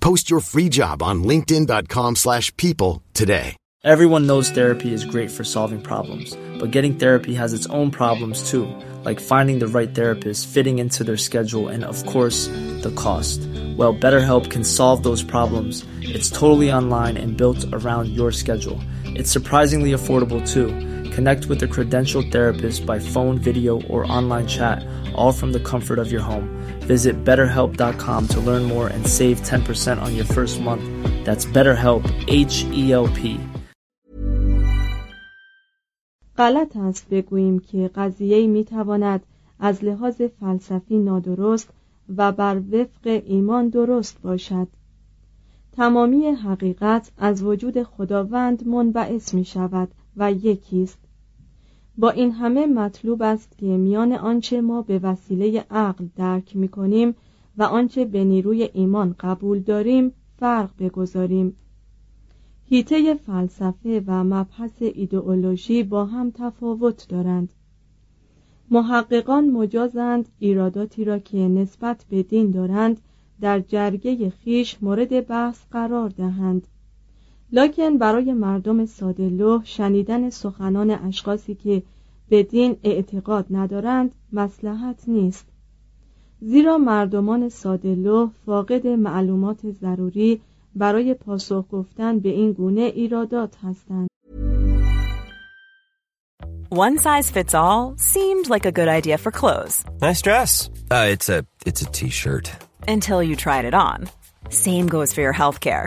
Post your free job on linkedin.com/people slash people today. Everyone knows therapy is great for solving problems, but getting therapy has its own problems too, like finding the right therapist, fitting into their schedule, and of course, the cost. Well, BetterHelp can solve those problems. It's totally online and built around your schedule. It's surprisingly affordable too. Connect with a credentialed therapist by phone, video, or online chat, all from the comfort of your home. Visit betterhelp.com to learn more and save 10% on your first month. That's BetterHelp, H E L P. غلط است بگوییم که قضیه می تواند از لحاظ فلسفی نادرست و بر وفق ایمان درست باشد تمامی حقیقت از وجود خداوند منبعث می شود و یکی است با این همه مطلوب است که میان آنچه ما به وسیله عقل درک می کنیم و آنچه به نیروی ایمان قبول داریم فرق بگذاریم. هیته فلسفه و مبحث ایدئولوژی با هم تفاوت دارند. محققان مجازند ایراداتی را که نسبت به دین دارند در جرگه خیش مورد بحث قرار دهند. لکن برای مردم ساده شنیدن سخنان اشخاصی که به دین اعتقاد ندارند مسلحت نیست زیرا مردمان ساده فاقد معلومات ضروری برای پاسخ گفتن به این گونه ایرادات هستند One size fits all seemed like a good idea for clothes Nice dress. Uh, it's a it's a t-shirt. until you tried it on. Same goes for your healthcare.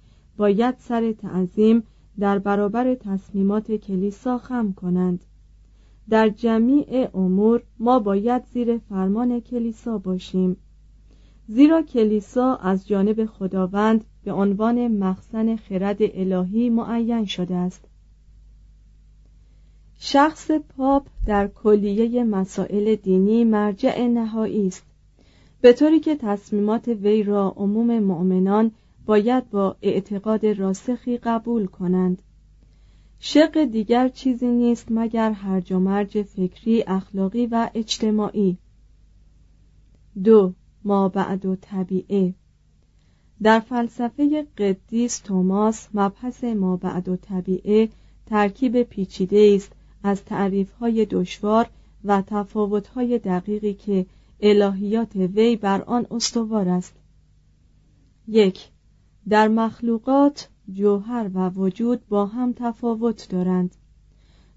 باید سر تعظیم در برابر تصمیمات کلیسا خم کنند. در جمیع امور ما باید زیر فرمان کلیسا باشیم. زیرا کلیسا از جانب خداوند به عنوان مخزن خرد الهی معین شده است. شخص پاپ در کلیه مسائل دینی مرجع نهایی است. به طوری که تصمیمات وی را عموم مؤمنان باید با اعتقاد راسخی قبول کنند. شق دیگر چیزی نیست مگر هرج و مرج فکری اخلاقی و اجتماعی. دو ما بعد و طبیعه. در فلسفه قدیس توماس مبحث ما بعد و طبیعه ترکیب پیچیده است از تعریف‌های دشوار و تفاوت‌های دقیقی که الهیات وی بر آن استوار است. یک در مخلوقات جوهر و وجود با هم تفاوت دارند.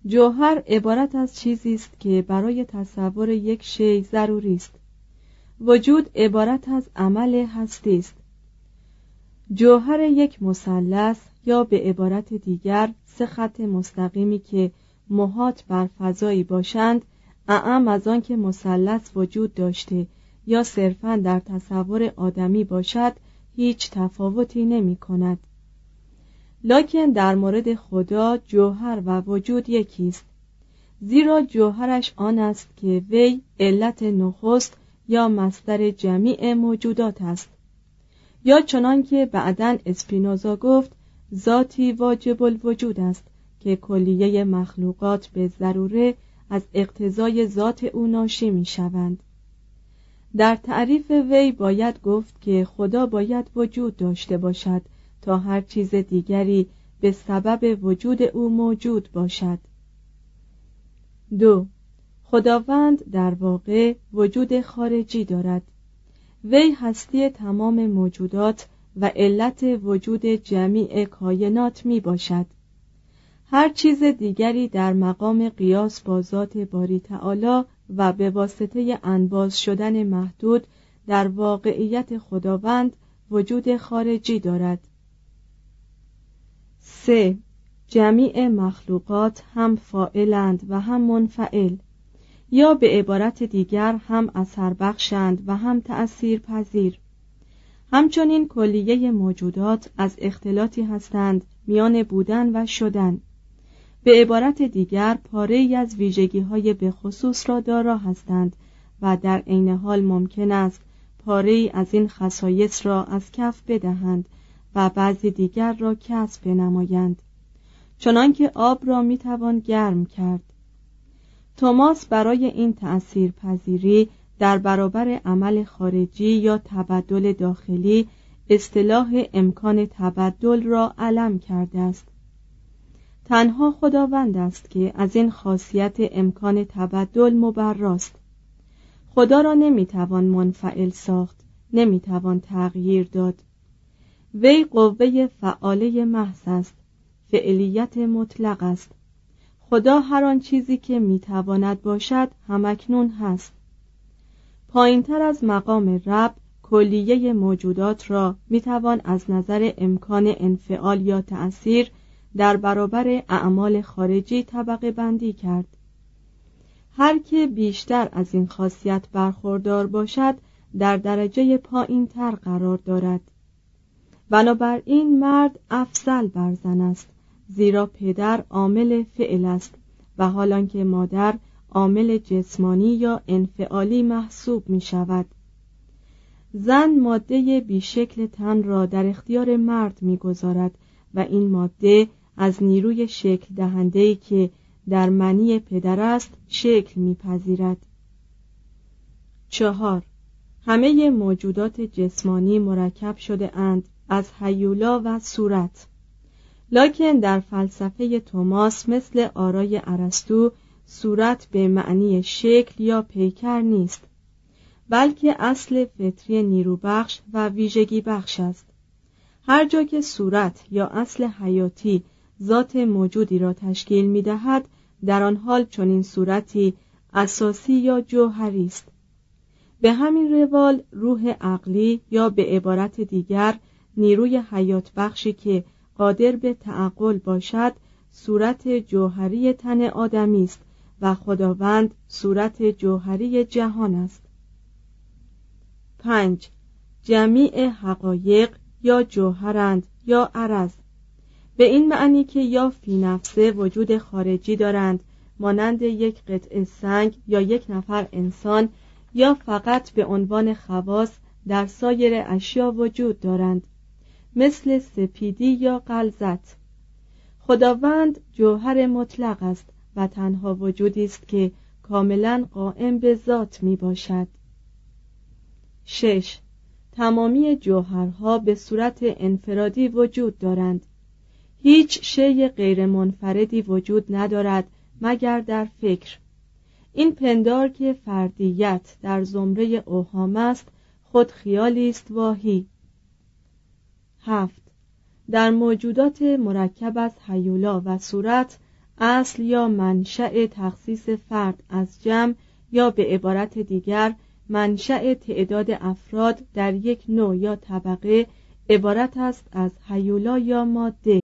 جوهر عبارت از چیزی است که برای تصور یک شی ضروری است. وجود عبارت از عمل هستی است. جوهر یک مثلث یا به عبارت دیگر سه خط مستقیمی که محاط بر فضایی باشند اعم از آن که مثلث وجود داشته یا صرفا در تصور آدمی باشد هیچ تفاوتی نمی کند. لکن در مورد خدا جوهر و وجود یکیست. زیرا جوهرش آن است که وی علت نخست یا مصدر جمیع موجودات است. یا چنان که بعدا اسپینوزا گفت ذاتی واجب الوجود است که کلیه مخلوقات به ضروره از اقتضای ذات او ناشی می شوند. در تعریف وی باید گفت که خدا باید وجود داشته باشد تا هر چیز دیگری به سبب وجود او موجود باشد. دو خداوند در واقع وجود خارجی دارد. وی هستی تمام موجودات و علت وجود جمیع کائنات می باشد. هر چیز دیگری در مقام قیاس با ذات باری تعالی و به واسطه انباز شدن محدود در واقعیت خداوند وجود خارجی دارد. سه. جمیع مخلوقات هم فائلند و هم منفعل. یا به عبارت دیگر هم اثر بخشند و هم تأثیر پذیر. همچنین کلیه موجودات از اختلاطی هستند میان بودن و شدن. به عبارت دیگر پاره ای از ویژگی های به خصوص را دارا هستند و در عین حال ممکن است پاره ای از این خصایص را از کف بدهند و بعضی دیگر را کسب نمایند چنانکه آب را می‌توان گرم کرد. توماس برای این تأثیر پذیری در برابر عمل خارجی یا تبدل داخلی اصطلاح امکان تبدل را علم کرده است. تنها خداوند است که از این خاصیت امکان تبدل مبراست. خدا را نمی‌توان منفعل ساخت نمی‌توان تغییر داد. وی قوه فعاله محض است فعلیت مطلق است. خدا هر آن چیزی که می‌تواند باشد همکنون هست. پایینتر از مقام رب کلیه موجودات را می‌توان از نظر امکان انفعال یا تأثیر در برابر اعمال خارجی طبقه بندی کرد. هر که بیشتر از این خاصیت برخوردار باشد در درجه پایین تر قرار دارد. بنابراین مرد افضل بر زن است زیرا پدر عامل فعل است و حالان که مادر عامل جسمانی یا انفعالی محسوب می شود زن ماده بیشکل تن را در اختیار مرد می‌گذارد و این ماده از نیروی شکل دهنده که در منی پدر است شکل میپذیرد. چهار. همه موجودات جسمانی مرکب شده اند از حیولا و صورت. لکن در فلسفه توماس مثل آرای ارسطو صورت به معنی شکل یا پیکر نیست بلکه اصل فطری نیروبخش و ویژگی بخش است. هر جا که صورت یا اصل حیاتی ذات موجودی را تشکیل می دهد در آن حال چنین صورتی اساسی یا جوهری است. به همین روال روح عقلی یا به عبارت دیگر نیروی حیات بخشی که قادر به تعقل باشد صورت جوهری تن آدمی است و خداوند صورت جوهری جهان است. پنج. جمیع حقایق یا جوهرند یا عرض. به این معنی که یا فی نفسه وجود خارجی دارند مانند یک قطعه سنگ یا یک نفر انسان یا فقط به عنوان خواص در سایر اشیا وجود دارند مثل سپیدی یا قلزت خداوند جوهر مطلق است و تنها وجودی است که کاملا قائم به ذات می باشد شش. تمامی جوهرها به صورت انفرادی وجود دارند. هیچ شی غیر منفردی وجود ندارد مگر در فکر. این پندار که فردیت در زمره اوهام است خود خیالی است واهی. هفت. در موجودات مرکب از حیولا و صورت اصل یا منشأ تخصیص فرد از جمع یا به عبارت دیگر منشأ تعداد افراد در یک نوع یا طبقه عبارت است از حیولا یا ماده.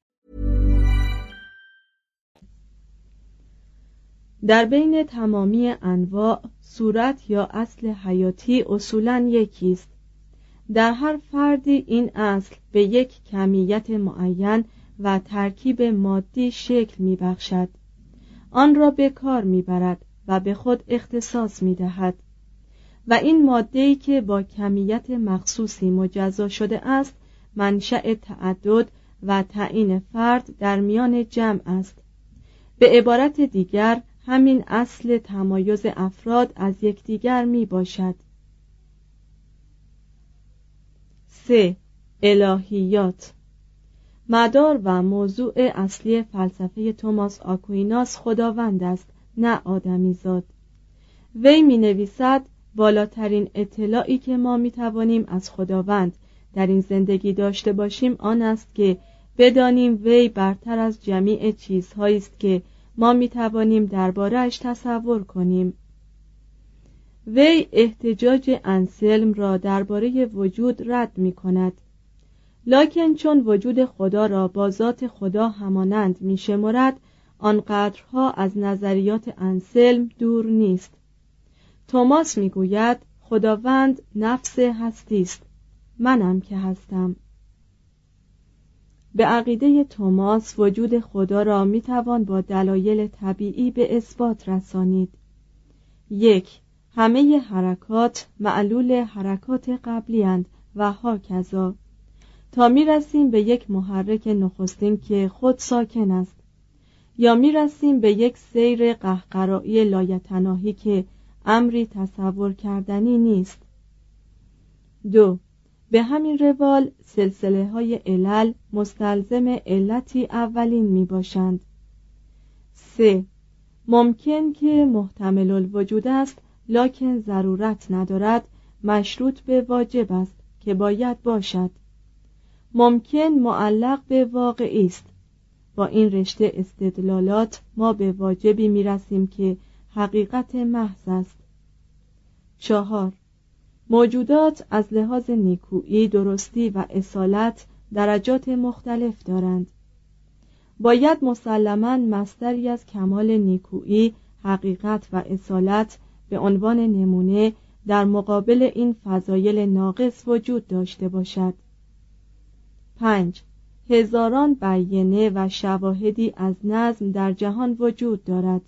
در بین تمامی انواع صورت یا اصل حیاتی اصولا یکی است. در هر فردی این اصل به یک کمیت معین و ترکیب مادی شکل میبخشد. آن را به کار می‌برد و به خود اختصاص می دهد و این ماده که با کمیت مخصوصی مجزا شده است منشأ تعدد و تعیین فرد در میان جمع است. به عبارت دیگر همین اصل تمایز افراد از یکدیگر می باشد. سه. الهیات. مدار و موضوع اصلی فلسفه توماس آکویناس خداوند است نه آدمی زاد. وی می نویسد بالاترین اطلاعی که ما می توانیم از خداوند در این زندگی داشته باشیم آن است که بدانیم وی برتر از جمیع چیزهایی است که ما می توانیم دربارهش تصور کنیم. وی احتجاج انسلم را درباره وجود رد می کند لکن چون وجود خدا را با ذات خدا همانند می شمرد آنقدرها از نظریات انسلم دور نیست. توماس می‌گوید خداوند نفس هستی است منم که هستم. به عقیده توماس وجود خدا را می‌توان با دلایل طبیعی به اثبات رسانید. یک همه حرکات معلول حرکات قبلی اند و هاکذا. تا می‌رسیم به یک محرک نخستین که خود ساکن است یا می رسیم به یک سیر قهقرایی لایتناهی که امری تصور کردنی نیست. دو به همین روال سلسله های علل مستلزم علتی اولین می باشند سه ممکن که محتمل الوجود است لکن ضرورت ندارد مشروط به واجب است که باید باشد. ممکن معلق به واقعی است. با این رشته استدلالات ما به واجبی می رسیم که حقیقت محض است. چهار موجودات از لحاظ نیکویی درستی و اصالت درجات مختلف دارند. باید مسلما مستری از کمال نیکویی حقیقت و اصالت به عنوان نمونه در مقابل این فضایل ناقص وجود داشته باشد. پنج هزاران بیینه و شواهدی از نظم در جهان وجود دارد.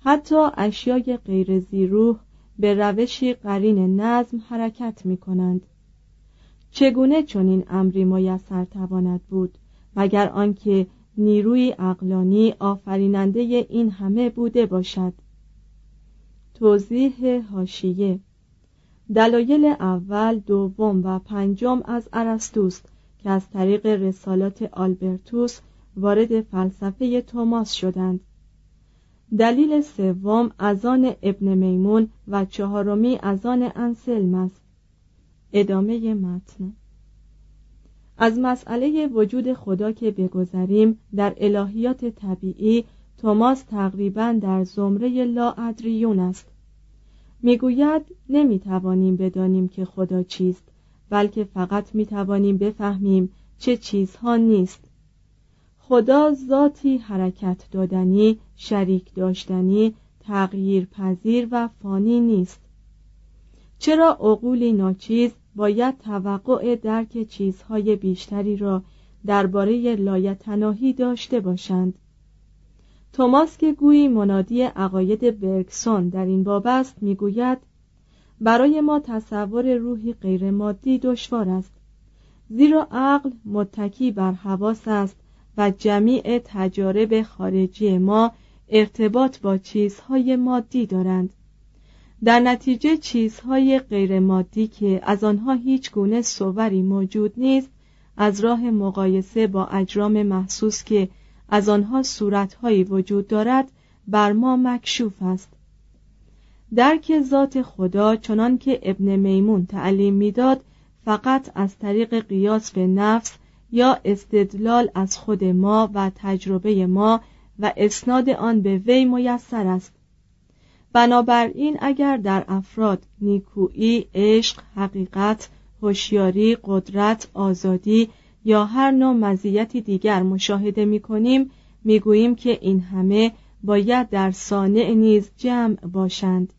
حتی اشیای غیر زیروح به روشی قرین نظم حرکت می کنند چگونه چنین امری میسر تواند بود؟ مگر آنکه نیروی اقلانی آفریننده این همه بوده باشد؟ توضیح هاشیه دلایل اول دوم و پنجم از ارسطوست که از طریق رسالات آلبرتوس وارد فلسفه توماس شدند. دلیل سوم از آن ابن میمون و چهارمی از آن انسلم است. ادامه متن. از مسئله وجود خدا که بگذریم در الهیات طبیعی توماس تقریبا در زمره لاادریون است. می‌گوید نمی‌توانیم بدانیم که خدا چیست بلکه فقط می‌توانیم بفهمیم چه چیزها نیست. خدا ذاتی حرکت دادنی شریک داشتنی تغییر پذیر و فانی نیست. چرا عقولی ناچیز باید توقع درک چیزهای بیشتری را درباره لایتناهی داشته باشند؟ توماس که گویی منادی عقاید برگسون در این باب است می‌گوید برای ما تصور روحی غیرمادی دشوار است زیرا عقل متکی بر حواس است و جمیع تجارب خارجی ما ارتباط با چیزهای مادی دارند. در نتیجه چیزهای غیرمادی که از آنها هیچ گونه صوری موجود نیست از راه مقایسه با اجرام محسوس که از آنها صورتهایی وجود دارد بر ما مکشوف است. درک ذات خدا چنان که ابن میمون تعلیم می‌داد فقط از طریق قیاس به نفس یا استدلال از خود ما و تجربه ما و اسناد آن به وی میسر است. بنابراین اگر در افراد نیکویی عشق حقیقت هوشیاری قدرت آزادی یا هر نوع مزیتی دیگر مشاهده می کنیم که این همه باید در سانع نیز جمع باشند.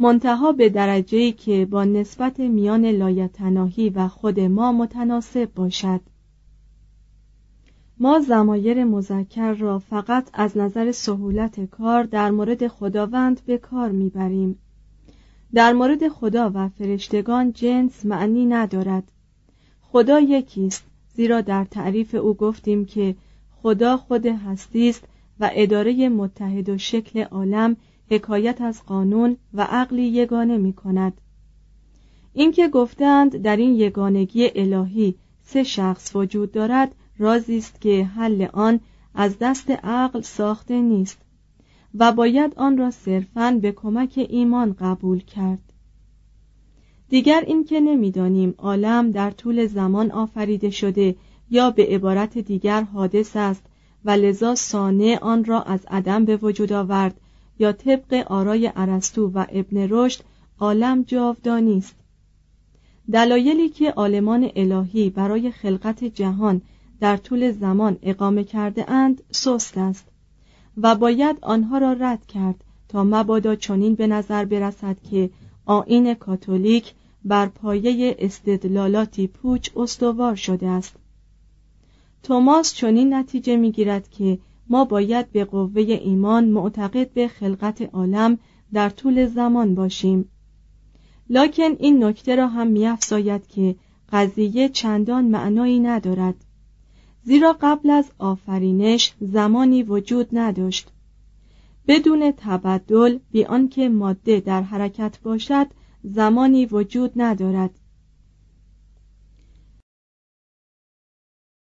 منتها به درجه که با نسبت میان لایتناهی و خود ما متناسب باشد. ما زمایر مذکر را فقط از نظر سهولت کار در مورد خداوند به کار می‌بریم. در مورد خدا و فرشتگان جنس معنی ندارد. خدا یکیست زیرا در تعریف او گفتیم که خدا خود هستی است و اداره متحد و شکل عالم حکایت از قانون و عقلی یگانه می کند اینکه گفتند در این یگانگی الهی سه شخص وجود دارد رازی است که حل آن از دست عقل ساخته نیست و باید آن را صرفاً به کمک ایمان قبول کرد. دیگر اینکه نمی‌دانیم عالم در طول زمان آفریده شده یا به عبارت دیگر حادث است و لذا سانه آن را از عدم به وجود آورد یا طبق آرای ارسطو و ابن رشد عالم جاودانی است. دلایلی که عالمان الهی برای خلقت جهان در طول زمان اقامه کرده اند سست است و باید آنها را رد کرد تا مبادا چنین به نظر برسد که آین کاتولیک بر پایه استدلالاتی پوچ استوار شده است. توماس چنین نتیجه می‌گیرد که ما باید به قوه ایمان معتقد به خلقت عالم در طول زمان باشیم. لکن این نکته را هم میافزاید که قضیه چندان معنایی ندارد. زیرا قبل از آفرینش زمانی وجود نداشت. بدون تبدل بی آنکه ماده در حرکت باشد زمانی وجود ندارد.